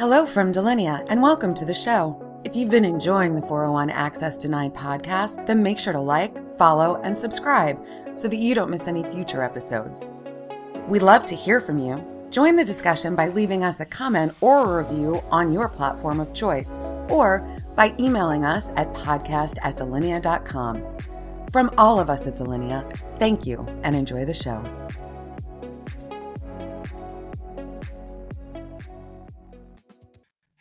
Hello from Delinea, and welcome to the show. If you've been enjoying the 401 Access Denied podcast, then make sure to like, follow, and subscribe so that you don't miss any future episodes. We'd love to hear from you. Join the discussion by leaving us a comment or a review on your platform of choice, or by emailing us at podcast at delinea.com. From all of us at Delinea, thank you and enjoy the show.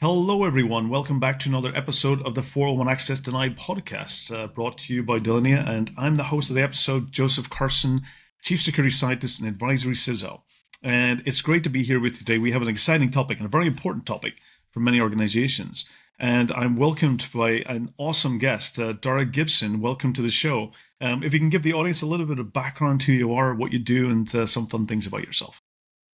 Hello, everyone. Welcome back to another episode of the 401 Access Denied podcast, uh, brought to you by Delinea. And I'm the host of the episode, Joseph Carson, Chief Security Scientist and Advisory CISO. And it's great to be here with you today. We have an exciting topic and a very important topic for many organizations. And I'm welcomed by an awesome guest, uh, Dara Gibson. Welcome to the show. Um, if you can give the audience a little bit of background to who you are, what you do, and uh, some fun things about yourself.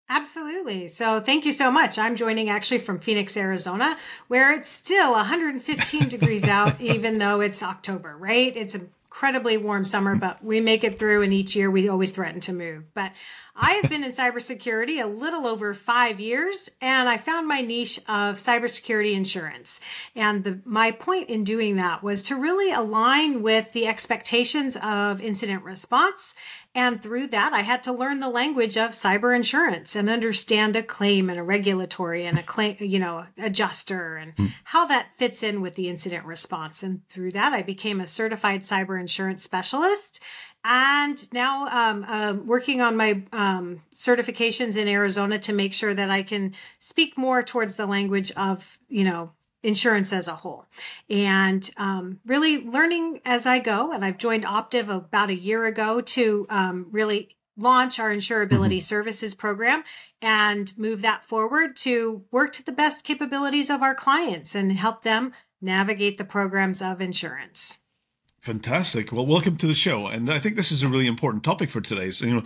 Absolutely. So thank you so much. I'm joining actually from Phoenix, Arizona, where it's still 115 degrees out, even though it's October, right? It's incredibly warm summer, but we make it through. And each year we always threaten to move. But I have been in cybersecurity a little over five years, and I found my niche of cybersecurity insurance. And the, my point in doing that was to really align with the expectations of incident response and through that, I had to learn the language of cyber insurance and understand a claim and a regulatory and a claim, you know, adjuster and mm. how that fits in with the incident response. And through that, I became a certified cyber insurance specialist. And now um, uh, working on my um, certifications in Arizona to make sure that I can speak more towards the language of, you know, insurance as a whole and um, really learning as I go. And I've joined Optiv about a year ago to um, really launch our insurability mm-hmm. services program and move that forward to work to the best capabilities of our clients and help them navigate the programs of insurance. Fantastic. Well, welcome to the show. And I think this is a really important topic for today. So, you know,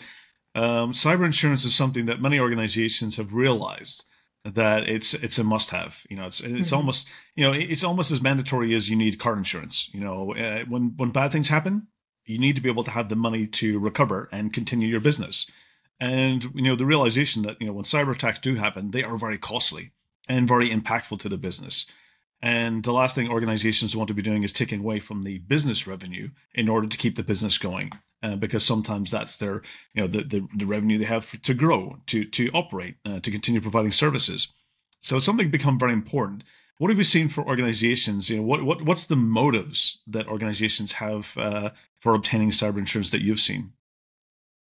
um, cyber insurance is something that many organizations have realized that it's it's a must have you know it's it's mm-hmm. almost you know it's almost as mandatory as you need car insurance you know uh, when when bad things happen you need to be able to have the money to recover and continue your business and you know the realization that you know when cyber attacks do happen they are very costly and very impactful to the business and the last thing organizations want to be doing is taking away from the business revenue in order to keep the business going uh, because sometimes that's their you know the, the, the revenue they have to grow to to operate uh, to continue providing services. So something become very important. What have you seen for organizations? You know what, what what's the motives that organizations have uh, for obtaining cyber insurance that you've seen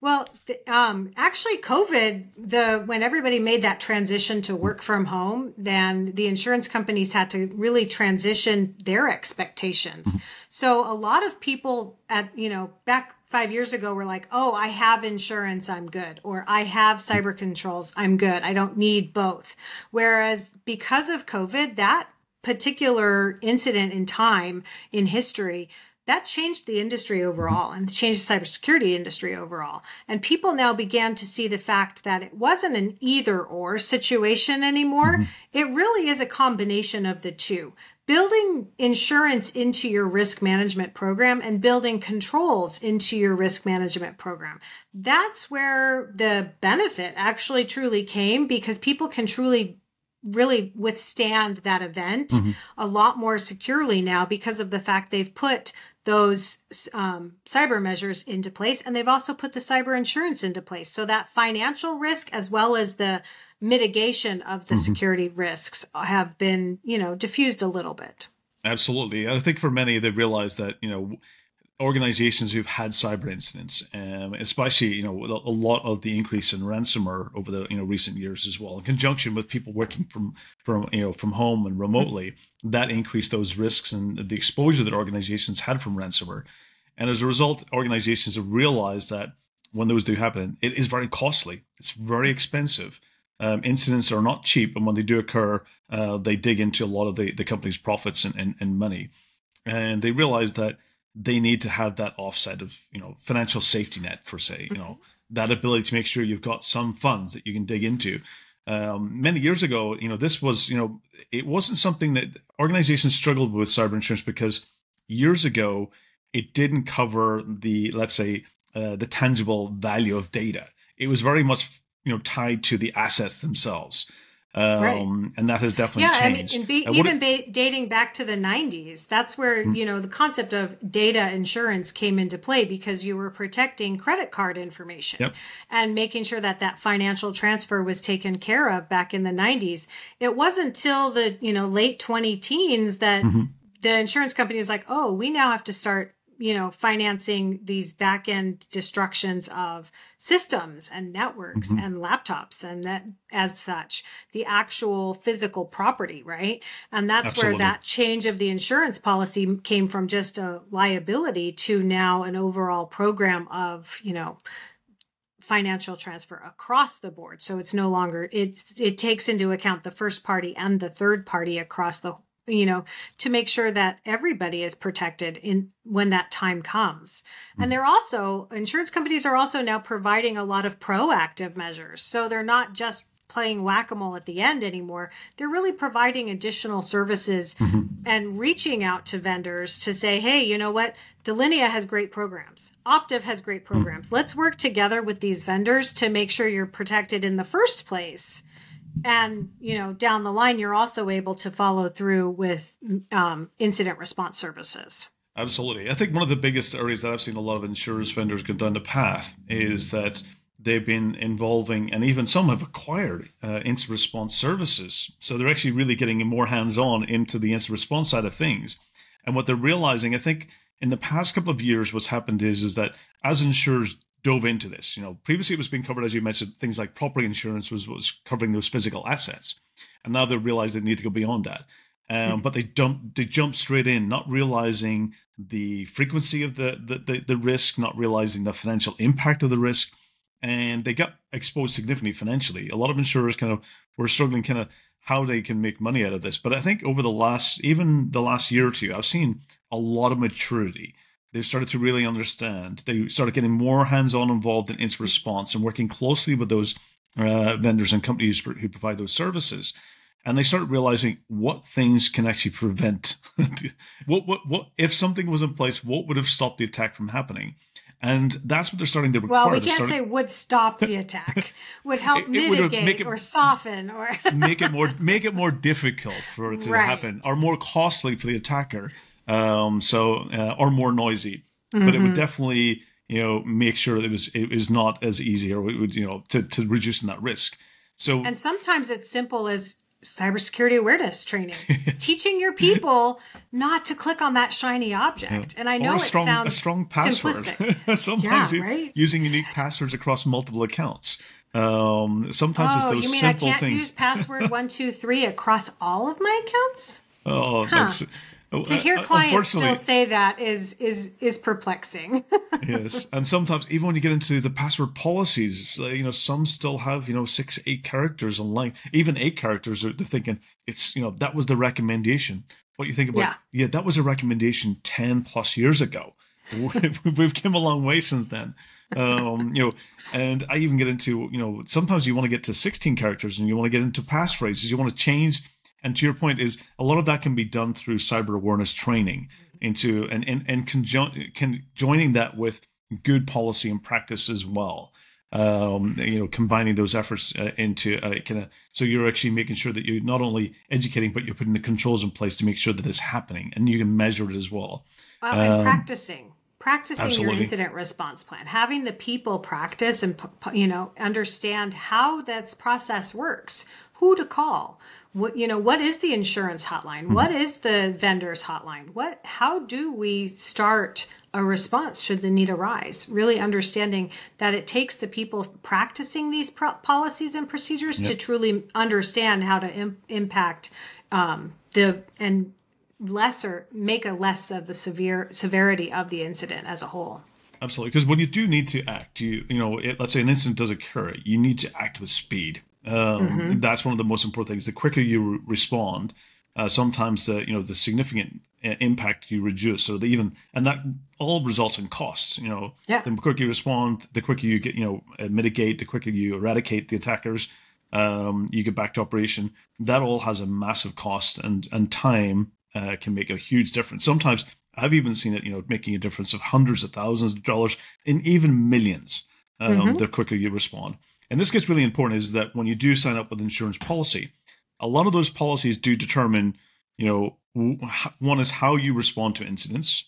well, um, actually, COVID, the when everybody made that transition to work from home, then the insurance companies had to really transition their expectations. Mm-hmm. So a lot of people at you know back five years ago were like, "Oh, I have insurance, I'm good," or "I have cyber controls, I'm good. I don't need both." Whereas because of COVID, that particular incident in time in history that changed the industry overall and changed the cybersecurity industry overall. And people now began to see the fact that it wasn't an either or situation anymore. Mm-hmm. It really is a combination of the two. Building insurance into your risk management program and building controls into your risk management program. That's where the benefit actually truly came because people can truly really withstand that event mm-hmm. a lot more securely now because of the fact they've put those um, cyber measures into place and they've also put the cyber insurance into place. So that financial risk as well as the mitigation of the mm-hmm. security risks have been you know diffused a little bit. Absolutely. I think for many they realize that you know organizations who've had cyber incidents, um, especially you know a lot of the increase in ransomware over the you know recent years as well, in conjunction with people working from from you know from home and remotely, that increased those risks and the exposure that organizations had from ransomware, and as a result, organizations have realized that when those do happen, it is very costly. It's very expensive. Um, incidents are not cheap, and when they do occur, uh, they dig into a lot of the, the company's profits and, and, and money. And they realize that they need to have that offset of you know financial safety net for say you know that ability to make sure you've got some funds that you can dig into. Um, many years ago you know this was you know it wasn't something that organizations struggled with cyber insurance because years ago it didn't cover the let's say uh, the tangible value of data. It was very much you know tied to the assets themselves Um, right. And that has definitely yeah, changed. I mean, be, even ba- dating back to the 90s, that's where, mm-hmm. you know, the concept of data insurance came into play because you were protecting credit card information yep. and making sure that that financial transfer was taken care of back in the 90s. It wasn't until the, you know, late 20 teens that mm-hmm. the insurance company was like, oh, we now have to start you know, financing these back end destructions of systems and networks mm-hmm. and laptops and that as such, the actual physical property, right? And that's Absolutely. where that change of the insurance policy came from just a liability to now an overall program of, you know, financial transfer across the board. So it's no longer it it takes into account the first party and the third party across the you know to make sure that everybody is protected in when that time comes mm-hmm. and they're also insurance companies are also now providing a lot of proactive measures so they're not just playing whack-a-mole at the end anymore they're really providing additional services mm-hmm. and reaching out to vendors to say hey you know what delinea has great programs optiv has great mm-hmm. programs mm-hmm. let's work together with these vendors to make sure you're protected in the first place and you know down the line you're also able to follow through with um, incident response services. Absolutely. I think one of the biggest areas that i've seen a lot of insurers vendors go down the path is that they've been involving and even some have acquired uh, incident response services. So they're actually really getting more hands-on into the incident response side of things. And what they're realizing i think in the past couple of years what's happened is is that as insurers dove into this. You know, previously it was being covered, as you mentioned, things like property insurance was was covering those physical assets, and now they realize they need to go beyond that. Um, mm-hmm. But they dump they jump straight in, not realizing the frequency of the, the the, the risk, not realizing the financial impact of the risk, and they got exposed significantly financially. A lot of insurers kind of were struggling, kind of how they can make money out of this. But I think over the last, even the last year or two, I've seen a lot of maturity they started to really understand. They started getting more hands-on involved in incident response and working closely with those uh, vendors and companies who provide those services. And they started realizing what things can actually prevent what what what if something was in place, what would have stopped the attack from happening? And that's what they're starting to require. Well, we can't starting... say would stop the attack. would help it, it mitigate it, or soften or make it more make it more difficult for it to right. happen or more costly for the attacker um, so uh, or more noisy. Mm-hmm. But it would mm-hmm. definitely you know make sure that it was it was not as easy or it would you know to to reducing that risk. So and sometimes it's simple as cybersecurity awareness training, teaching your people not to click on that shiny object. Yeah. And I know it strong, sounds a strong password. sometimes yeah, right? using unique passwords across multiple accounts. Um, sometimes oh, it's those you mean simple I can't things. Use password one two three across all of my accounts. Oh, huh. that's to hear uh, clients still say that is is is perplexing. yes, and sometimes even when you get into the password policies, uh, you know, some still have you know six, eight characters in online, even eight characters. They're thinking it's you know that was the recommendation. What you think about? Yeah, yeah that was a recommendation ten plus years ago. We've come a long way since then. um, you know, and I even get into, you know, sometimes you want to get to 16 characters and you want to get into passphrases. You want to change and to your point is a lot of that can be done through cyber awareness training into and and, and conjun- can joining that with good policy and practice as well. Um, you know combining those efforts uh, into uh, kind of so you're actually making sure that you're not only educating but you're putting the controls in place to make sure that it's happening and you can measure it as well. Well and um, practicing practicing absolutely. your incident response plan having the people practice and you know understand how that process works who to call what you know what is the insurance hotline? Mm-hmm. what is the vendor's hotline? What how do we start a response should the need arise? Really understanding that it takes the people practicing these pro- policies and procedures yep. to truly understand how to Im- impact um, the and lesser make a less of the severe severity of the incident as a whole. Absolutely because when you do need to act you you know it, let's say an incident does occur you need to act with speed um, mm-hmm. That's one of the most important things. The quicker you re- respond, uh, sometimes the you know the significant uh, impact you reduce. So the even and that all results in costs. You know, yeah. the quicker you respond, the quicker you get you know uh, mitigate, the quicker you eradicate the attackers. Um, you get back to operation. That all has a massive cost and and time uh, can make a huge difference. Sometimes I've even seen it, you know, making a difference of hundreds of thousands of dollars in even millions. Um, mm-hmm. The quicker you respond. And this gets really important, is that when you do sign up with insurance policy, a lot of those policies do determine, you know, one is how you respond to incidents,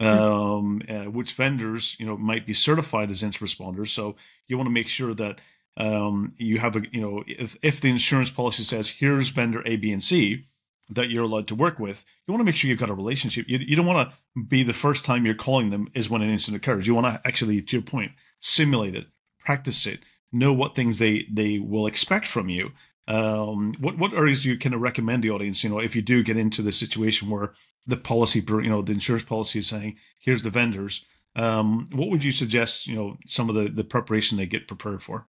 um, uh, which vendors, you know, might be certified as incident responders. So you want to make sure that um, you have a, you know, if, if the insurance policy says here's vendor A, B, and C that you're allowed to work with, you want to make sure you've got a relationship. You, you don't want to be the first time you're calling them is when an incident occurs. You want to actually, to your point, simulate it, practice it, know what things they they will expect from you. Um, what what areas do you kind of recommend the audience? You know, if you do get into the situation where the policy, you know, the insurance policy is saying, here's the vendors. Um, what would you suggest? You know, some of the the preparation they get prepared for.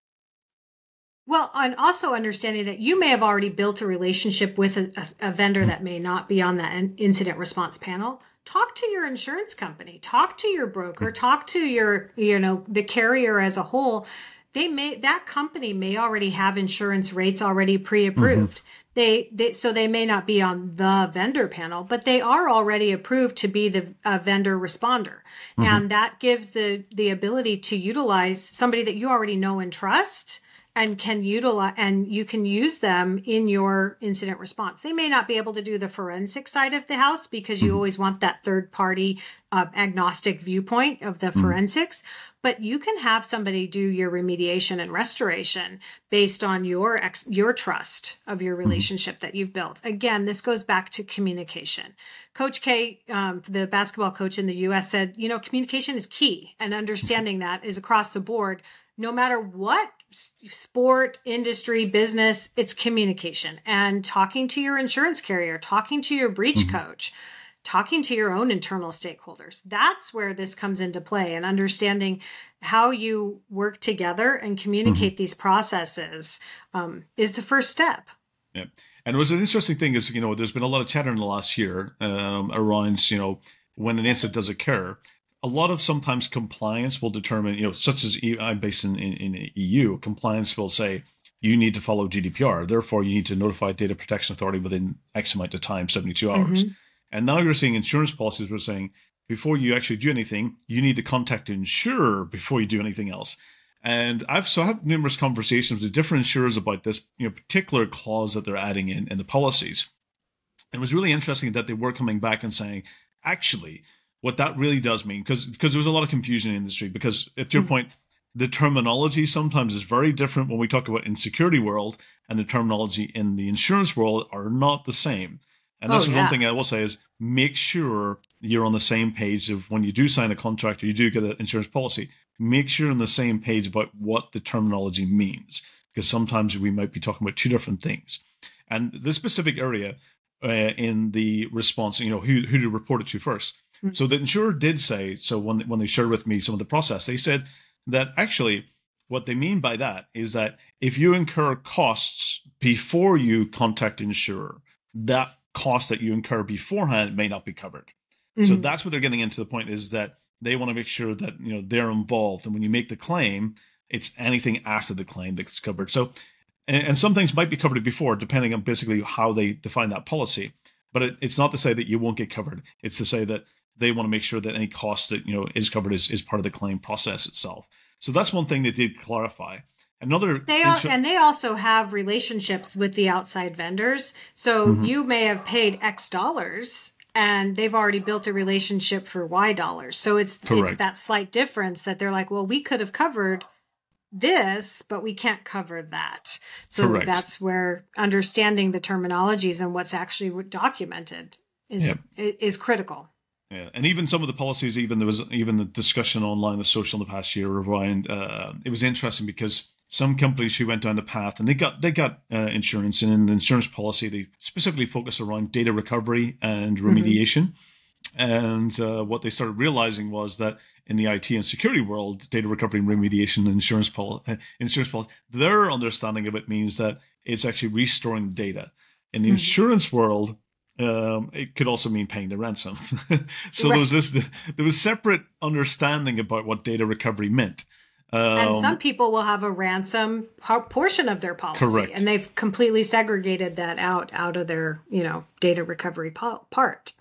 Well, and also understanding that you may have already built a relationship with a, a, a vendor that may not be on that incident response panel. Talk to your insurance company, talk to your broker, talk to your, you know, the carrier as a whole. They may that company may already have insurance rates already pre-approved. Mm-hmm. They, they so they may not be on the vendor panel, but they are already approved to be the vendor responder, mm-hmm. and that gives the the ability to utilize somebody that you already know and trust and can utilize and you can use them in your incident response. They may not be able to do the forensic side of the house because you mm-hmm. always want that third party uh, agnostic viewpoint of the mm-hmm. forensics, but you can have somebody do your remediation and restoration based on your ex- your trust of your mm-hmm. relationship mm-hmm. that you've built. Again, this goes back to communication. Coach K, um, the basketball coach in the U.S., said, you know, communication is key, and understanding that is across the board no matter what sport, industry, business, it's communication and talking to your insurance carrier, talking to your breach mm-hmm. coach, talking to your own internal stakeholders. That's where this comes into play and understanding how you work together and communicate mm-hmm. these processes um, is the first step. Yeah. And it was an interesting thing is, you know, there's been a lot of chatter in the last year um, around, you know, when an incident does occur, a lot of sometimes compliance will determine, you know, such as I'm based in, in, in EU, compliance will say you need to follow GDPR. Therefore, you need to notify Data Protection Authority within X amount of time, 72 hours. Mm-hmm. And now you're seeing insurance policies were saying before you actually do anything, you need to contact the insurer before you do anything else. And I've so I have numerous conversations with different insurers about this, you know, particular clause that they're adding in in the policies. It was really interesting that they were coming back and saying, actually, what that really does mean because because there was a lot of confusion in the industry because at your mm-hmm. point the terminology sometimes is very different when we talk about in security world and the terminology in the insurance world are not the same and that's oh, yeah. one thing i will say is make sure you're on the same page of when you do sign a contract or you do get an insurance policy make sure you're on the same page about what the terminology means because sometimes we might be talking about two different things and this specific area uh, in the response you know who, who to report it to first Mm-hmm. So the insurer did say, so when, when they shared with me some of the process, they said that actually what they mean by that is that if you incur costs before you contact insurer, that cost that you incur beforehand may not be covered. Mm-hmm. So that's what they're getting into the point is that they want to make sure that you know they're involved and when you make the claim, it's anything after the claim that's covered. So and, and some things might be covered before, depending on basically how they define that policy. But it, it's not to say that you won't get covered. It's to say that they want to make sure that any cost that you know is covered is, is part of the claim process itself. So that's one thing they did clarify. Another they all, and they also have relationships with the outside vendors. So mm-hmm. you may have paid X dollars and they've already built a relationship for Y dollars. So it's Correct. it's that slight difference that they're like, well, we could have covered this, but we can't cover that. So Correct. that's where understanding the terminologies and what's actually documented is yep. is critical. Yeah, and even some of the policies, even there was even the discussion online, the social in the past year around. Uh, it was interesting because some companies who went down the path and they got they got uh, insurance, and in the insurance policy they specifically focus around data recovery and mm-hmm. remediation. Mm-hmm. And uh, what they started realizing was that in the IT and security world, data recovery and remediation insurance policy, uh, insurance policy, their understanding of it means that it's actually restoring data. In the mm-hmm. insurance world, um, it could also mean paying the ransom. so right. there was this, there was separate understanding about what data recovery meant. Um, and some people will have a ransom portion of their policy, correct. and they've completely segregated that out out of their you know data recovery part.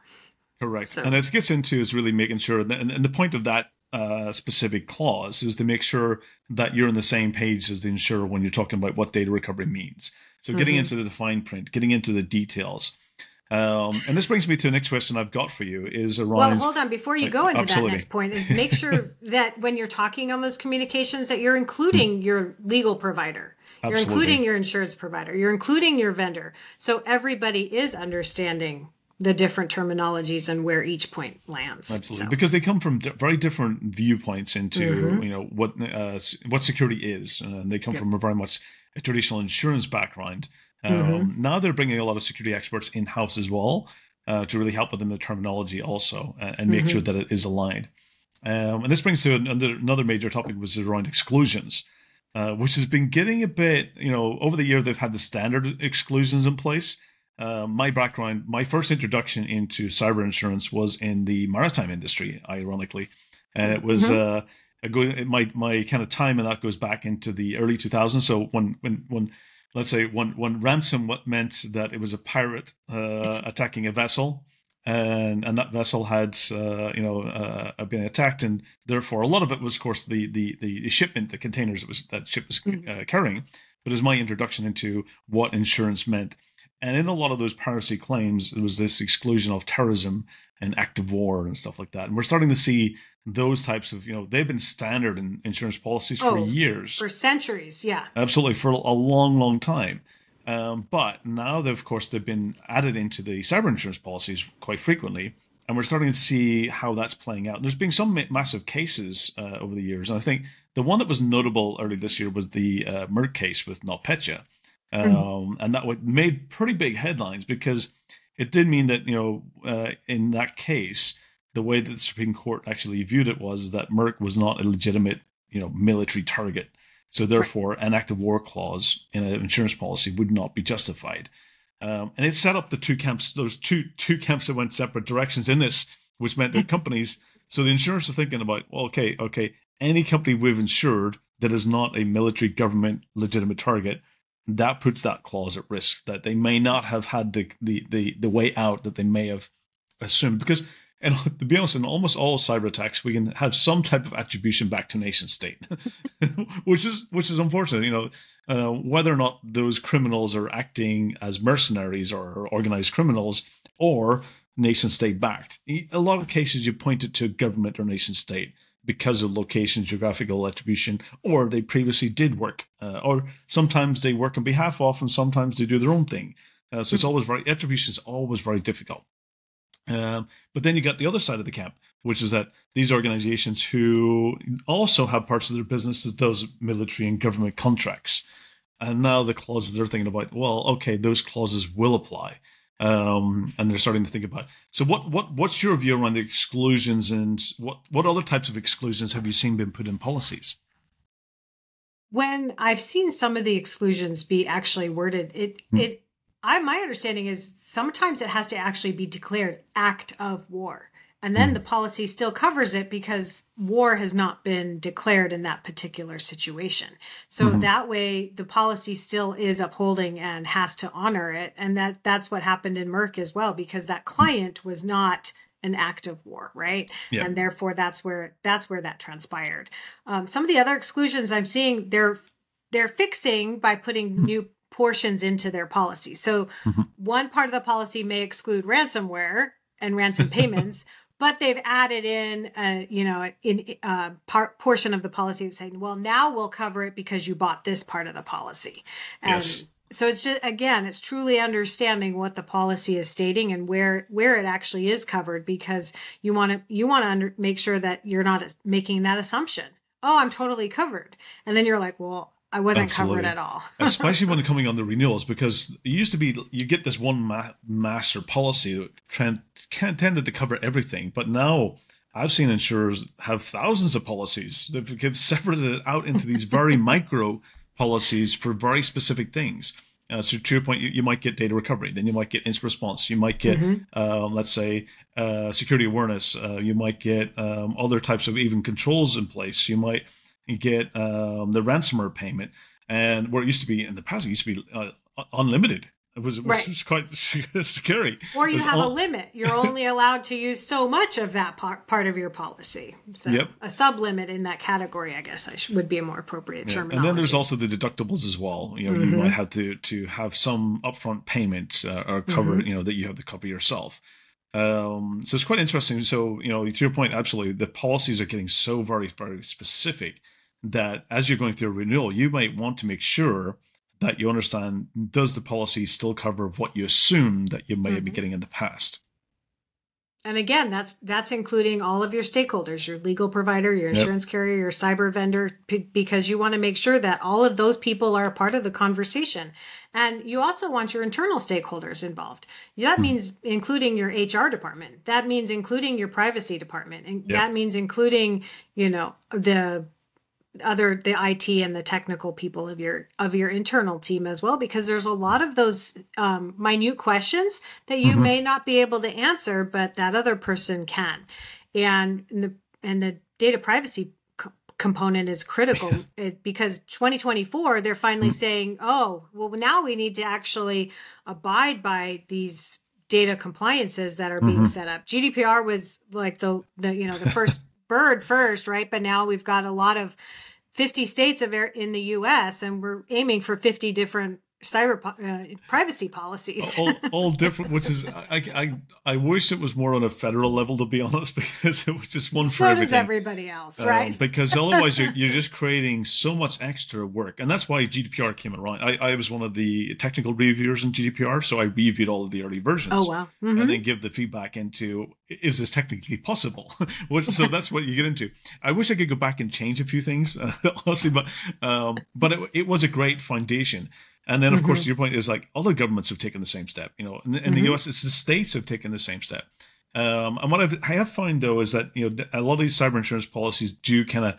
Correct. So. And as it gets into is really making sure, that, and, and the point of that uh, specific clause is to make sure that you're on the same page as the insurer when you're talking about what data recovery means. So getting mm-hmm. into the fine print, getting into the details. Um, and this brings me to the next question I've got for you is around. Well, hold on before you go into absolutely. that next point. Is make sure that when you're talking on those communications that you're including mm. your legal provider, absolutely. you're including your insurance provider, you're including your vendor, so everybody is understanding the different terminologies and where each point lands. Absolutely, so. because they come from very different viewpoints into mm-hmm. you know what uh, what security is, and they come yep. from a very much a traditional insurance background. Um, mm-hmm. Now they're bringing a lot of security experts in house as well uh, to really help with them the terminology also and, and make mm-hmm. sure that it is aligned. Um, and this brings to another, another major topic, which is around exclusions. Uh, which has been getting a bit, you know, over the year they've had the standard exclusions in place, uh, my background, my first introduction into cyber insurance was in the maritime industry, ironically, and it was mm-hmm. uh, a good. My my kind of time and that goes back into the early 2000s. So when when when let's say one when ransom meant that it was a pirate uh, attacking a vessel. And and that vessel had uh, you know uh, been attacked, and therefore a lot of it was, of course, the the the shipment, the containers that was that ship was mm-hmm. carrying. But it was my introduction into what insurance meant and in a lot of those piracy claims, it was this exclusion of terrorism and active war and stuff like that. And we're starting to see those types of, you know, they've been standard in insurance policies oh, for years. For centuries, yeah. Absolutely, for a long, long time. Um, but now, they've, of course, they've been added into the cyber insurance policies quite frequently. And we're starting to see how that's playing out. There's been some massive cases uh, over the years. And I think the one that was notable early this year was the uh, Merck case with NotPetya Mm-hmm. Um, and that would made pretty big headlines because it did mean that you know uh, in that case the way that the Supreme Court actually viewed it was that Merck was not a legitimate you know military target. So therefore, an act of war clause in an insurance policy would not be justified. Um, and it set up the two camps, those two two camps that went separate directions in this, which meant that companies. So the insurers are thinking about, well, okay, okay, any company we've insured that is not a military government legitimate target that puts that clause at risk that they may not have had the the the, the way out that they may have assumed. Because and to be honest in almost all cyber attacks we can have some type of attribution back to nation state which is which is unfortunate you know uh, whether or not those criminals are acting as mercenaries or organized criminals or nation state backed. A lot of cases you point it to government or nation state because of location, geographical attribution, or they previously did work, uh, or sometimes they work on behalf of, and sometimes they do their own thing. Uh, so it's always very attribution is always very difficult. Um, but then you got the other side of the camp, which is that these organizations who also have parts of their business as those military and government contracts, and now the clauses they're thinking about, well, okay, those clauses will apply um, and they're starting to think about. It. So, what what what's your view around the exclusions, and what what other types of exclusions have you seen been put in policies? When I've seen some of the exclusions be actually worded, it hmm. it I my understanding is sometimes it has to actually be declared act of war. And then mm. the policy still covers it because war has not been declared in that particular situation. So mm-hmm. that way the policy still is upholding and has to honor it. And that that's what happened in Merck as well, because that client was not an act of war, right? Yeah. And therefore that's where that's where that transpired. Um, some of the other exclusions I'm seeing, they're they're fixing by putting mm-hmm. new portions into their policy. So mm-hmm. one part of the policy may exclude ransomware and ransom payments but they've added in a you know in a uh, part portion of the policy saying well now we'll cover it because you bought this part of the policy. And yes. so it's just again it's truly understanding what the policy is stating and where where it actually is covered because you want to you want to under, make sure that you're not making that assumption. Oh i'm totally covered. And then you're like well I wasn't Absolutely. covered at all. Especially when coming on the renewals, because it used to be you get this one ma- master policy that trend, tended to cover everything, but now I've seen insurers have thousands of policies that get separated out into these very micro policies for very specific things. Uh, so to your point, you, you, might get data recovery, then you might get incident response, you might get, mm-hmm. um, let's say, uh, security awareness, uh, you might get um, other types of even controls in place, you might get um, the ransomware payment, and where it used to be in the past, it used to be uh, unlimited. It was, it was, Right. was quite scary. Or you have a limit. You're only allowed to use so much of that part, of your policy. So Yep. a sublimit in that category, I guess, I sh- would be a more appropriate Yeah. terminology. And then there's also the deductibles as well. You know, Mm-hmm. you might have to to have some upfront payment uh, or cover. Mm-hmm. You know that you have to cover yourself. Um, so it's quite interesting. So you know, to your point, absolutely, the policies are getting so very very specific that as you're going through a renewal, you might want to make sure that you understand does the policy still cover what you assume that you may have been Mhm. getting in the past. And again, that's that's including all of your stakeholders, your legal provider, your Yep. insurance carrier, your cyber vendor, p- because you want to make sure that all of those people are a part of the conversation. And you also want your internal stakeholders involved. That hmm. means including your HR department. That means including your privacy department. And Yep. that means including, you know, the other the IT and the technical people of your of your internal team as well because there's a lot of those um, minute questions that you Mhm. may not be able to answer but that other person can. And the and the data privacy co- component is critical. It, because 2024 they're finally saying oh well now we need to actually abide by these data compliances that are being Mhm. set up. Gdpr was like the the you know the first bird first right? But now we've got a lot of 50 states of in the us and we're aiming for 50 different cyber po- uh, privacy policies. All, all different, which is I, I I wish it was more on a federal level to be honest, because it was just one for so does everything. everybody else Um, right? because otherwise you're, you're just creating so much extra work and that's why gdpr came around I, I was one of the technical reviewers in gdpr so i reviewed all of the early versions. Oh wow. Mhm. and then give the feedback into is this technically possible? Which- so that's what you get into. I wish i could go back and change a few things uh, honestly but um, but it, it was a great foundation and then of Mm-hmm. course your point is like other governments have taken the same step you know in, in Mhm. the us it's the states have taken the same step um, and what I've, I have found though is that you know a lot of these cyber insurance policies do kind of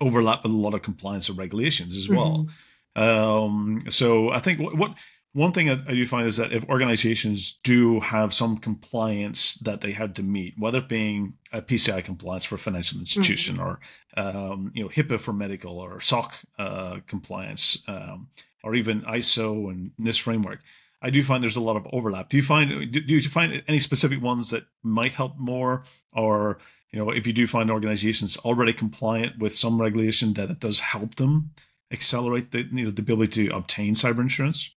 overlap with a lot of compliance and regulations as well. Um, so I think what, what one thing I, do find is that if organizations do have some compliance that they had to meet, whether it being a PCI compliance for a financial institution or um, you know HIPAA for medical or SOC uh, compliance um, or even ISO and NIST framework, I do find there's a lot of overlap. Do you find do, do you find any specific ones that might help more, or you know, if you do find organizations already compliant with some regulation, that it does help them accelerate the you know the ability to obtain cyber insurance?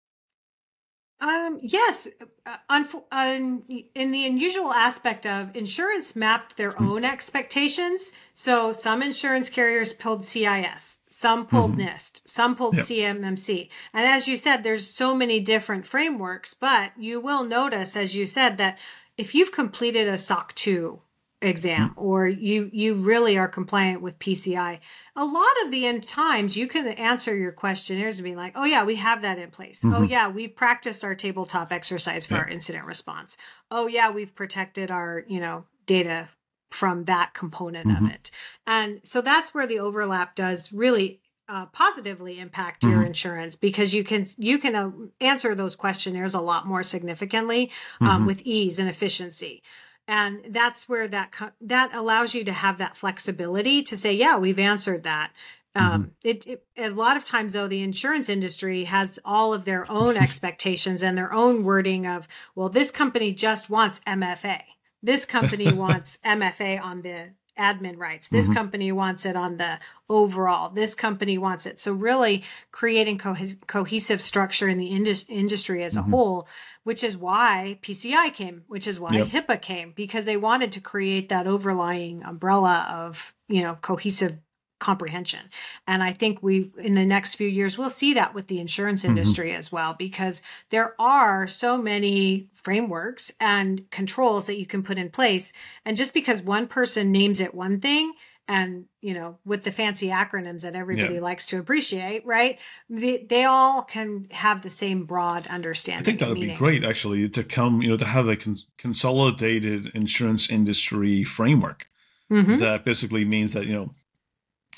Um, yes, uh, unfo- un- in the unusual aspect of insurance mapped their own expectations. So some insurance carriers pulled CIS, some pulled Mhm. NIST, some pulled Yep. CMMC. And as you said, there's so many different frameworks, but you will notice, as you said, that if you've completed a SOC 2 exam or you you really are compliant with PCI a lot of the end times you can answer your questionnaires and be like oh yeah we have that in place oh Mhm. yeah we've practiced our tabletop exercise for Yeah. our incident response oh yeah we've protected our you know data from that component of Mhm. it and so that's where the overlap does really uh, positively impact your Mhm. insurance because you can you can uh, answer those questionnaires a lot more significantly um, Mhm. with ease and efficiency and that's where that co- that allows you to have that flexibility to say yeah we've answered that. Um, it, it a lot of times though the insurance industry has all of their own expectations and their own wording of well this company just wants mfa this company wants mfa on the admin rights this Mhm. company wants it on the overall this company wants it so really creating cohes- cohesive structure in the indus- industry as Mhm. a whole which is why PCI came, which is why Yep. HIPAA came, because they wanted to create that overlying umbrella of, you know, cohesive comprehension. And I think we in the next few years we'll see that with the insurance Mhm. industry as well because there are so many frameworks and controls that you can put in place and just because one person names it one thing and you know with the fancy acronyms that everybody Yeah. likes to appreciate right they, they all can have the same broad understanding I think that would be great, actually, to come, you know, to have a con- consolidated insurance industry framework Mhm. that basically means that, you know,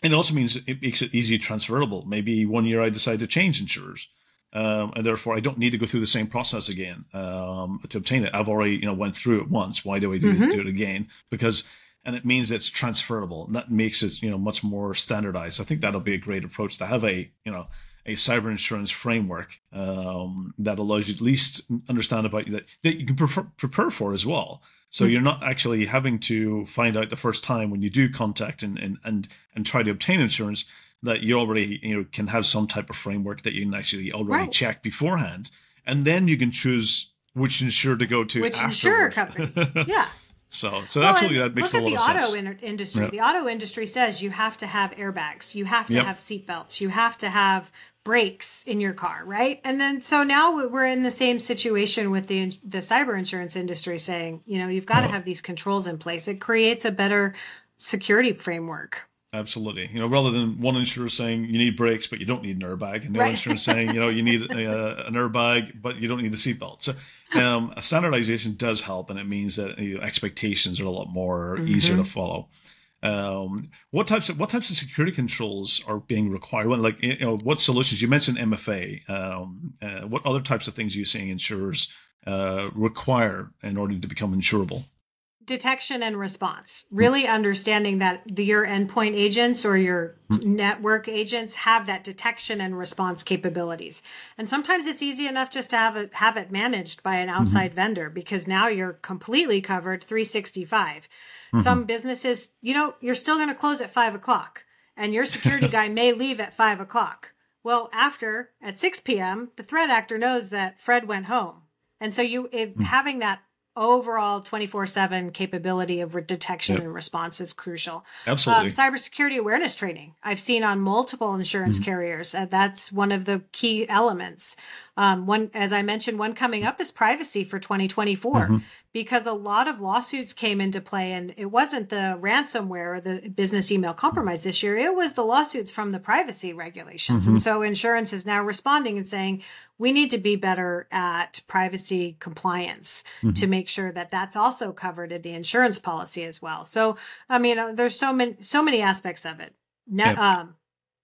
it also means it makes it easy transferable. Maybe one year I decide to change insurers. Um, and therefore, I don't need to go through the same process again um, to obtain it. I've already, you know, went through it once. Why do I do, Mhm. do it again? Because, and it means it's transferable. And that makes it, you know, much more standardized. I think that'll be a great approach to have a, you know, a cyber insurance framework um, that allows you at least understand about that, that you can prefer, prepare for as well. So mm-hmm. you're not actually having to find out the first time when you do contact and, and, and, and try to obtain insurance that you already you know can have some type of framework that you can actually already right. check beforehand, and then you can choose which insurer to go to. Which insurer company? Yeah. So, so well, absolutely, that makes a lot of sense. Look at the auto in- industry. The auto industry says you have to have airbags, you have to yep. have seatbelts, you have to have brakes in your car, right? And then so now we're in the same situation with the the cyber insurance industry saying, you know, you've got to have these controls in place. It creates a better security framework. Absolutely. You know, rather than one insurer saying you need brakes, but you don't need an airbag, and the right. insurer saying, you know, you need a, an airbag, but you don't need a seatbelt. So um, a standardization does help, and it means that you know, expectations are a lot more mm-hmm. easier to follow. Um, what types of what types of security controls are being required? What, like you know, what solutions? You mentioned MFA. Um, uh, what other types of things are you seeing insurers uh, require in order to become insurable? Detection and response really understanding that the, your endpoint agents or your network agents have that detection and response capabilities and sometimes it's easy enough just to have it have it managed by an outside mm-hmm. vendor because now you're completely covered 365 mm-hmm. some businesses you know you're still going to close at five o'clock and your security guy may leave at five o'clock well after at 6 p.m the threat actor knows that fred went home and so you if, mm-hmm. having that overall 24-7 capability of detection yep. and response is crucial absolutely um, cybersecurity awareness training i've seen on multiple insurance mm-hmm. carriers uh, that's one of the key elements um, one, as I mentioned, one coming up is privacy for 2024, mm-hmm. because a lot of lawsuits came into play, and it wasn't the ransomware or the business email compromise this year; it was the lawsuits from the privacy regulations. Mm-hmm. And so, insurance is now responding and saying we need to be better at privacy compliance mm-hmm. to make sure that that's also covered in the insurance policy as well. So, I mean, uh, there's so many so many aspects of it. Net, yep. um,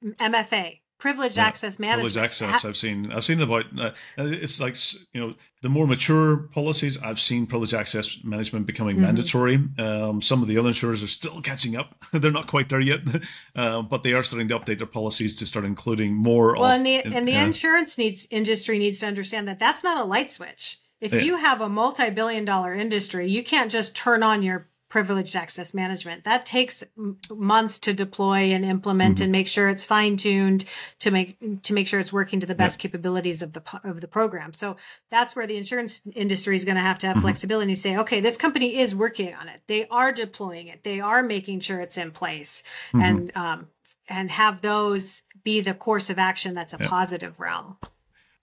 MFA, privileged yeah. access management. Privileged access. Ha- I've seen. I've seen about. Uh, it's like you know the more mature policies. I've seen privileged access management becoming mm-hmm. mandatory. Um, some of the other insurers are still catching up. They're not quite there yet, uh, but they are starting to update their policies to start including more. Well, of, and the and the uh, insurance needs industry needs to understand that that's not a light switch. If yeah. you have a multi-billion dollar industry, you can't just turn on your privileged access management. That takes months to deploy and implement mm-hmm. and make sure it's fine tuned to make to make sure it's working to the best yep. capabilities of the of the program. So that's where the insurance industry is going to have to have mm-hmm. flexibility and say, okay, this company is working on it. They are deploying it. They are making sure it's in place, mm-hmm. and um, and have those be the course of action that's a yep. positive realm.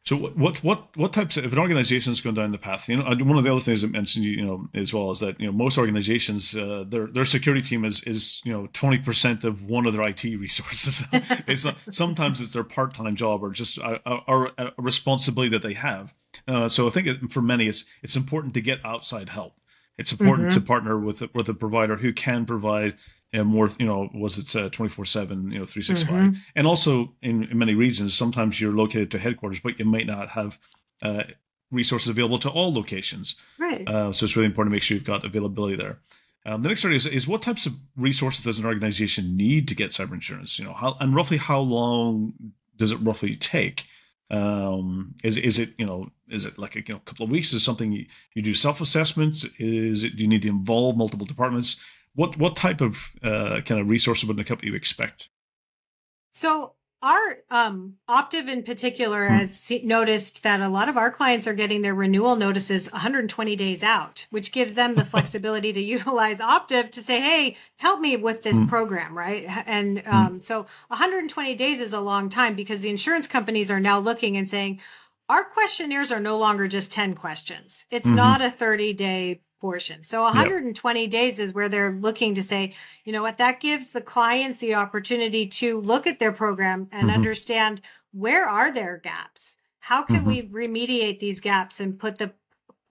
So what what what types of if an organization is going down the path? You know, one of the other things I mentioned, you know, as well is that you know most organizations uh, their their security team is is you know twenty percent of one of their IT resources. it's not, sometimes it's their part time job or just a, a, a, responsibility that they have. Uh, so I think it, for many, it's it's important to get outside help. It's important mm-hmm. to partner with with a provider who can provide and more you know was it uh, 24 7 you know 365 mm-hmm. and also in, in, many regions sometimes you're located to headquarters but you might not have uh, resources available to all locations. Right. Uh, so it's really important to make sure you've got availability there. Um, the next area is, is what types of resources does an organization need to get cyber insurance? You know how and roughly how long does it roughly take? Um, is is it you know is it like a you know, couple of weeks? Is something you, you do self assessments is it do you need to involve multiple departments what what type of uh, kind of resources would the company you expect? So our um, Optiv in particular hmm. has noticed that a lot of our clients are getting their renewal notices 120 days out, which gives them the flexibility to utilize Optiv to say, "Hey, help me with this hmm. program," right? And hmm. um, so 120 days is a long time because the insurance companies are now looking and saying, "Our questionnaires are no longer just 10 questions. It's mm-hmm. not a 30 day portion. So 120 yep. days is where they're looking to say, you know what, that gives the clients the opportunity to look at their program and mm-hmm. understand where are their gaps? How can mm-hmm. we remediate these gaps and put the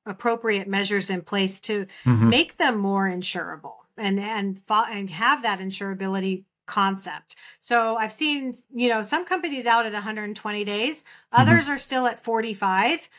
appropriate measures in place to mm-hmm. make them more insurable and and and have that insurability concept. So I've seen, you know, some companies out at 120 days, mm-hmm. others are still at 45.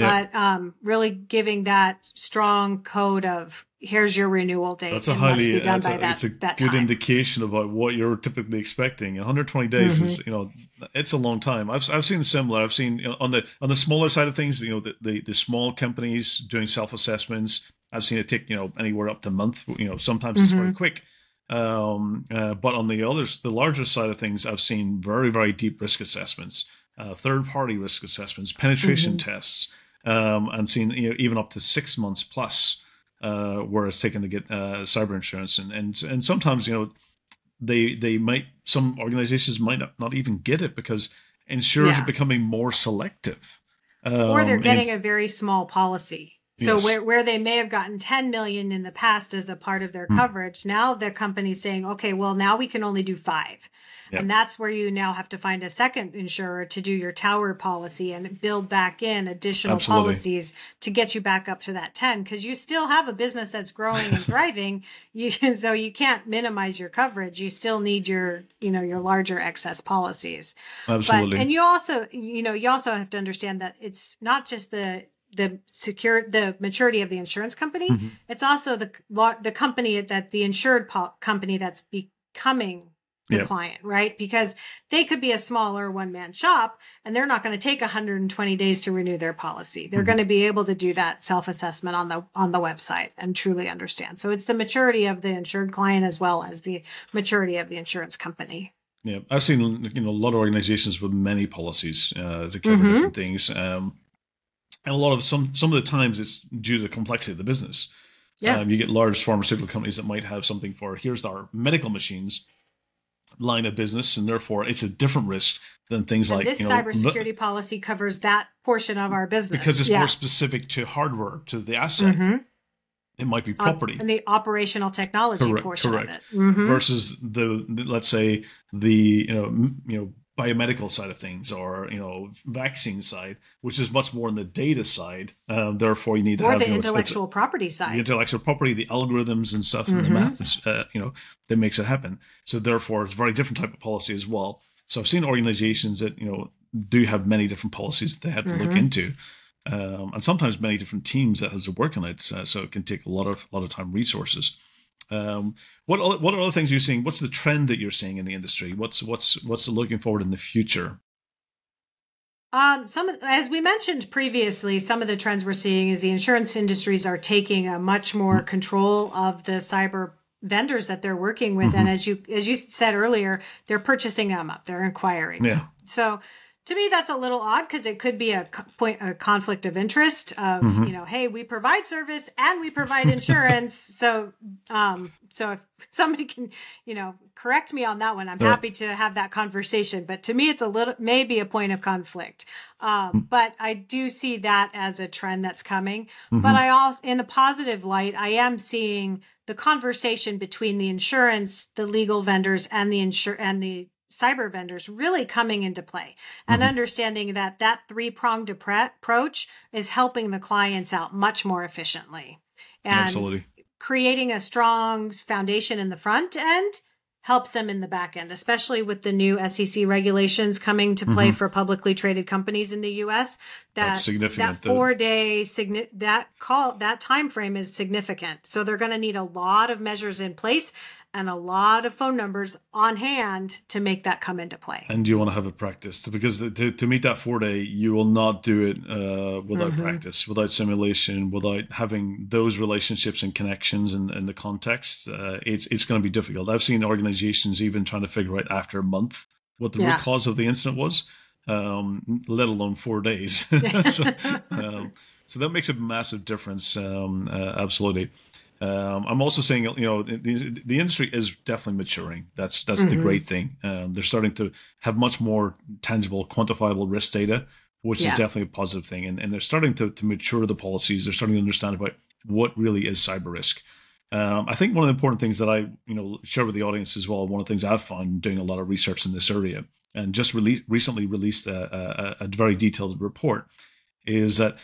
Yeah. but um, really giving that strong code of here's your renewal date. That's a highly that's a, that, it's a good time. indication about what you're typically expecting. 120 days mm-hmm. is you know it's a long time. I've I've seen similar. I've seen you know, on the on the smaller side of things, you know the the, the small companies doing self assessments. I've seen it take you know anywhere up to a month. You know sometimes mm-hmm. it's very mm-hmm. quick. Um, uh, but on the others, the larger side of things, I've seen very very deep risk assessments, uh, third party risk assessments, penetration mm-hmm. tests, um, and seen you know even up to six months plus uh, where it's taken to get uh, cyber insurance, and and and sometimes you know they they might some organizations might not, not even get it because insurers yeah. are becoming more selective, um, or they're um, getting a very small policy. So yes. where, where they may have gotten 10 million in the past as a part of their mm. coverage, now the company's saying, okay, well now we can only do five. Yep. And that's where you now have to find a second insurer to do your tower policy and build back in additional Absolutely. policies to get you back up to that 10 because you still have a business that's growing and thriving. You so you can't minimize your coverage. You still need your, you know, your larger excess policies. Absolutely. But, and you also, you know, you also have to understand that it's not just the the secure the maturity of the insurance company mm-hmm. it's also the the company that the insured po- company that's becoming the yep. client, right? Because they could be a smaller one man shop and they're not going to take 120 days to renew their policy. They're mm-hmm. going to be able to do that self assessment on the on the website and truly understand. So it's the maturity of the insured client as well as the maturity of the insurance company. Yeah, I've seen you know a lot of organizations with many policies uh, to cover mm-hmm. different things, um, and a lot of some some of the times it's due to the complexity of the business. Yeah, um, you get large pharmaceutical companies that might have something for here's our medical machines line of business, and therefore it's a different risk than things and like this you know, cybersecurity policy covers that portion of our business because it's yeah. more specific to hardware, to the asset. Mm-hmm. It might be property and the operational technology correct, portion correct. of it, mm-hmm. versus the, the, let's say the you know you know biomedical side of things or you know vaccine side which is much more on the data side um, therefore you need to or have the you know, intellectual it's, property side the intellectual property the algorithms and stuff mm-hmm. and the mm-hmm. math uh, you know that makes it happen so therefore it's a very different type of policy as well so i've seen organizations that you know do have many different policies that they have to mm-hmm. look into um, and sometimes many different teams that has to work on it uh, so it can take a lot of a lot of time resources um, what what are other things you're seeing? What's the trend that you're seeing in the industry? What's what's what's looking forward in the future? Um, some as we mentioned previously, some of the trends we're seeing is the insurance industries are taking a much more mm-hmm. control of the cyber vendors that they're working with, mm-hmm. and as you as you said earlier, they're purchasing them up, they're inquiring. Yeah. So to me that's a little odd because it could be a point a conflict of interest of mm-hmm. you know hey we provide service and we provide insurance so um so if somebody can you know correct me on that one i'm yeah. happy to have that conversation but to me it's a little maybe a point of conflict um, mm. but i do see that as a trend that's coming mm-hmm. but i also in the positive light i am seeing the conversation between the insurance the legal vendors and the insure and the cyber vendors really coming into play and mm-hmm. understanding that that three pronged approach is helping the clients out much more efficiently and Absolutely. creating a strong foundation in the front end helps them in the back end especially with the new SEC regulations coming to play mm-hmm. for publicly traded companies in the US that That's significant. that 4 day that call that time frame is significant so they're going to need a lot of measures in place and a lot of phone numbers on hand to make that come into play. And you want to have a practice because to, to meet that four day, you will not do it uh, without mm-hmm. practice, without simulation, without having those relationships and connections and, and the context. Uh, it's it's going to be difficult. I've seen organizations even trying to figure out after a month what the yeah. root cause of the incident was, um, let alone four days. so, um, so, that makes a massive difference. Um, uh, absolutely. Um, I'm also saying, you know, the, the industry is definitely maturing. That's that's mm-hmm. the great thing. Um, they're starting to have much more tangible, quantifiable risk data, which yeah. is definitely a positive thing. And, and they're starting to, to mature the policies. They're starting to understand about what really is cyber risk. Um, I think one of the important things that I, you know, share with the audience as well. One of the things I've found doing a lot of research in this area, and just release, recently released a, a, a very detailed report, is that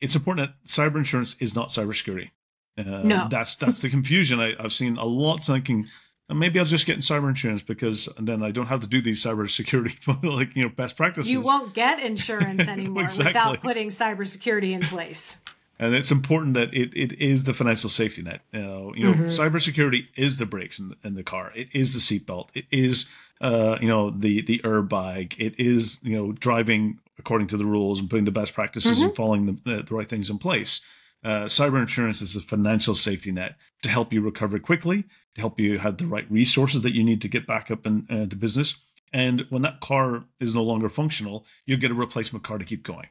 it's important that cyber insurance is not cybersecurity. Uh, no. that's that's the confusion I, have seen a lot thinking maybe I'll just get in cyber insurance because then I don't have to do these cybersecurity like you know best practices. You won't get insurance anymore exactly. without putting cybersecurity in place. And it's important that it, it is the financial safety net. You know, you know, mm-hmm. cybersecurity is the brakes in the, in the car. It is the seatbelt. It is, uh, you know, the the airbag. It is, you know, driving according to the rules and putting the best practices mm-hmm. and following the, the, right things in place. Uh, cyber insurance is a financial safety net to help you recover quickly, to help you have the right resources that you need to get back up in, uh, business. And when that car is no longer functional, you get a replacement car to keep going.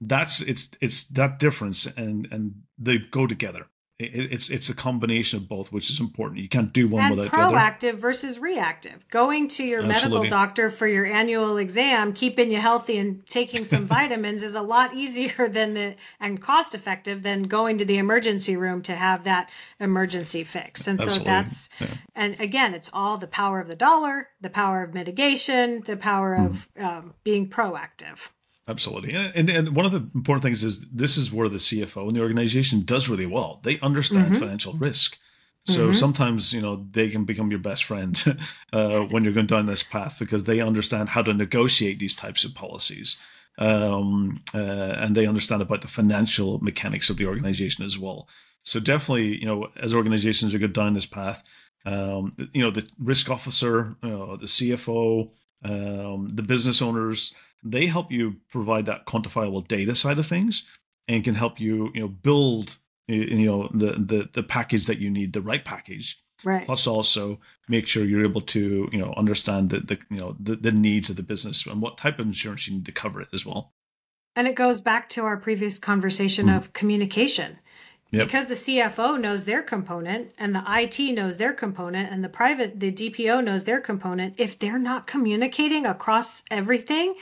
That's it's it's that difference, and and they go together it's it's a combination of both, which is important. You can't do one and without proactive the other. Proactive versus reactive. Going to your Absolutely. medical doctor for your annual exam, keeping you healthy, and taking some vitamins is a lot easier than the and cost effective than going to the emergency room to have that emergency fix. And Absolutely. so that's yeah. and again, it's all the power of the dollar, the power of mitigation, the power of mm. um, being proactive. Absolutely. And, and one of the important things is this is where the CFO and the organization does really well. They understand mm-hmm. financial risk. So mm-hmm. sometimes, you know, they can become your best friend uh, when you're going down this path because they understand how to negotiate these types of policies. Um, uh, and they understand about the financial mechanics of the organization as well. So definitely, you know, as organizations are going down this path, um, you know, the risk officer, you know, the CFO, um, the business owners, they help you provide that quantifiable data side of things and can help you you know build you know the the the package that you need the right package right plus also make sure you're able to you know understand the, the you know the, the needs of the business and what type of insurance you need to cover it as well and it goes back to our previous conversation mm. of communication Yep. Because the CFO knows their component and the IT knows their component and the private the DPO knows their component, if they're not communicating across everything,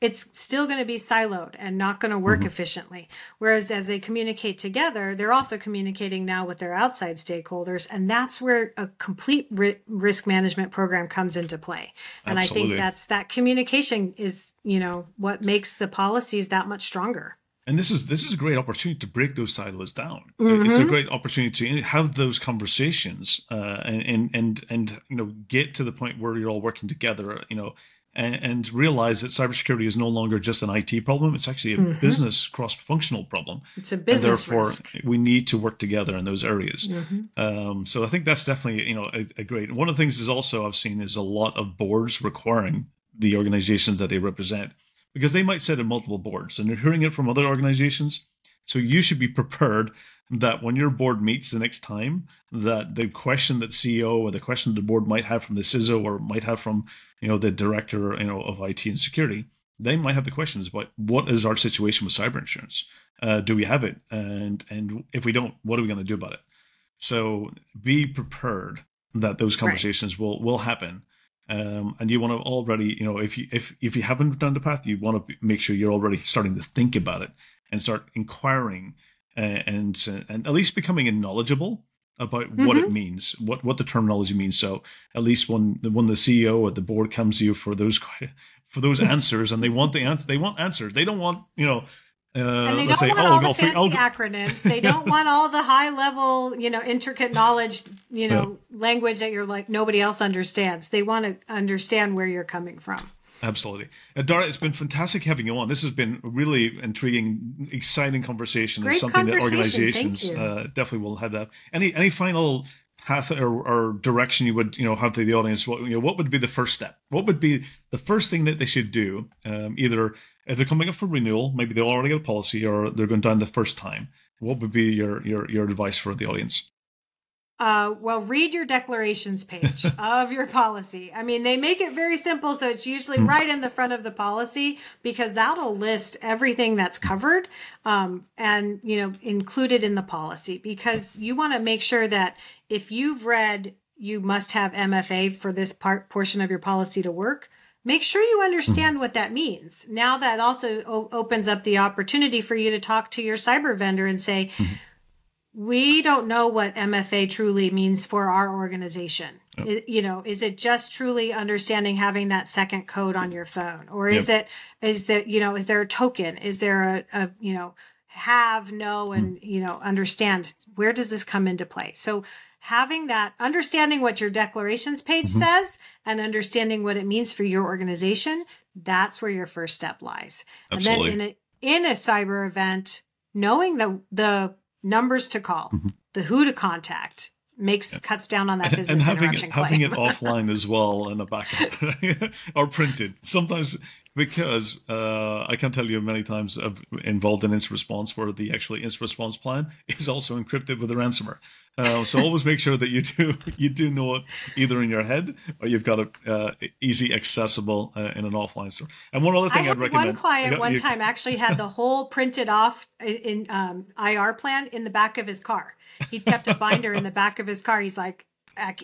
it's still going to be siloed and not going to work mm-hmm. efficiently. Whereas as they communicate together, they're also communicating now with their outside stakeholders. And that's where a complete ri- risk management program comes into play. And Absolutely. I think that's that communication is, you know, what makes the policies that much stronger and this is this is a great opportunity to break those silos down. Mm-hmm. It's a great opportunity to have those conversations uh, and, and and and you know get to the point where you're all working together. You know, and, and, realize that cybersecurity is no longer just an IT problem; it's actually a mm-hmm. business cross-functional problem. It's a business and therefore, risk. we need to work together in those areas. Mm-hmm. Um, so I think that's definitely you know a, a great. One of the things is also I've seen is a lot of boards requiring the organizations that they represent because they might sit in multiple boards and they're hearing it from other organizations. So you should be prepared that when your board meets the next time, that the question that CEO or the question the board might have from the CISO or might have from you know the director you know of IT and security, they might have the questions about what is our situation with cyber insurance? Uh, do we have it? And and if we don't, what are we going to do about it? So be prepared that those conversations right. will will happen. Um, and you want to already, you know, if you if if you haven't done the path, you want to make sure you're already starting to think about it and start inquiring and and at least becoming knowledgeable about mm-hmm. what it mm-hmm. means, what what the terminology means. So at least when when the CEO or the board comes to you for those for those answers, and they want the answer, they want answers. They don't want you know. Uh, and they don't say, want oh, all the fancy oh, acronyms. They don't want all the high level, you know, intricate knowledge, you know, yeah. language that you're like nobody else understands. They want to understand where you're coming from. Absolutely. Uh, Dara, it's been fantastic having you on. This has been a really intriguing, exciting conversation. Great something that organizations uh, definitely will have that. Any any final path or, or, direction you would you know have to the audience? What you know, what would be the first step? What would be the first thing that they should do? Um, either if they're coming up for renewal, maybe they already got a policy, or they're going down the first time. What would be your your your advice for the audience? Uh, well, read your declarations page of your policy. I mean, they make it very simple, so it's usually hmm. right in the front of the policy because that'll list everything that's covered um, and you know included in the policy. Because you want to make sure that if you've read, you must have MFA for this part portion of your policy to work. Make sure you understand mm-hmm. what that means. Now that also o- opens up the opportunity for you to talk to your cyber vendor and say. Mm-hmm we don't know what MFA truly means for our organization. Yep. It, you know, is it just truly understanding having that second code on your phone, or is yep. it is that you know is there a token? Is there a, a you know have know and mm. you know understand where does this come into play? So having that understanding what your declarations page mm-hmm. says and understanding what it means for your organization, that's where your first step lies. Absolutely. And then in a, in a cyber event, knowing the the numbers to call, mm-hmm. the who to contact, makes yeah. cuts down on that business and having, interruption claim. having it offline as well and a backup or printed sometimes because uh, I can tell you many times I've involved in incident response where the actually incident response plan is also encrypted with a ransomware. Uh, so always make sure that you do you do know it either in your head or you've got it uh, easy accessible uh, in an offline store. And one other thing I would recommend. One client got, one you, time actually had the whole printed off in um, IR plan in the back of his car. He kept a binder in the back of his car. He's like,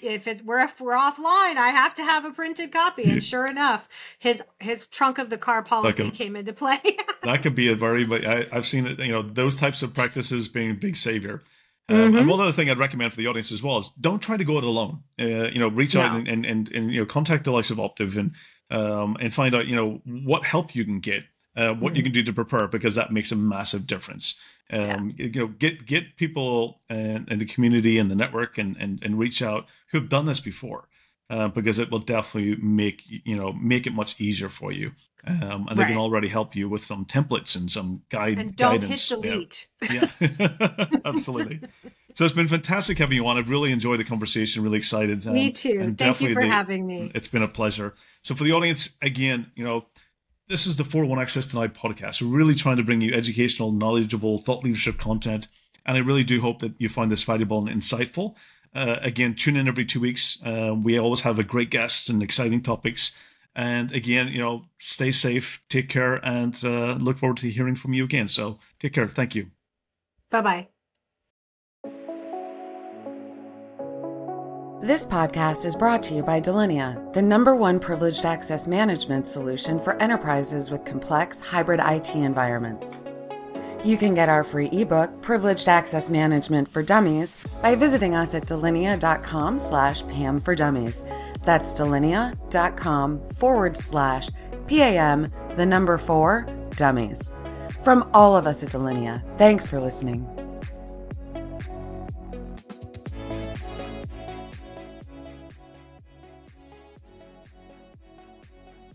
if it's we're if we're offline, I have to have a printed copy. And sure enough, his his trunk of the car policy came into play. that could be a very. I, I've seen it. You know, those types of practices being a big savior. Um, mm-hmm. And one other thing I'd recommend for the audience as well is don't try to go it alone. Uh, you know, reach no. out and, and, and, and, you know contact the likes of Optiv and um, and find out you know what help you can get, uh, what mm-hmm. you can do to prepare because that makes a massive difference. Um, yeah. You know, get get people and, and the community and the network and, and and reach out who have done this before. Uh, because it will definitely make you know make it much easier for you, um, and they can already help you with some templates and some guide and don't guidance. hit delete. Yeah, yeah. absolutely. So it's been fantastic having you on. I've really enjoyed the conversation. Really excited. Um, me too. Thank you for the, having me. It's been a pleasure. So for the audience, again, you know, this is the 401 Access Denied podcast. We're really trying to bring you educational, knowledgeable, thought leadership content, and I really do hope that you find this valuable and insightful. Uh, again, tune in every two weeks. Uh, we always have a great guest and exciting topics. And again, you know, stay safe, take care, and uh, look forward to hearing from you again. So take care. Thank you. Bye bye. This podcast is brought to you by Delinea, the number one privileged access management solution for enterprises with complex hybrid IT environments. You can get our free ebook, Privileged Access Management for Dummies, by visiting us at delinea.com slash PAM for Dummies. That's delinea.com forward slash PAM, the number four, dummies. From all of us at Delinea, thanks for listening.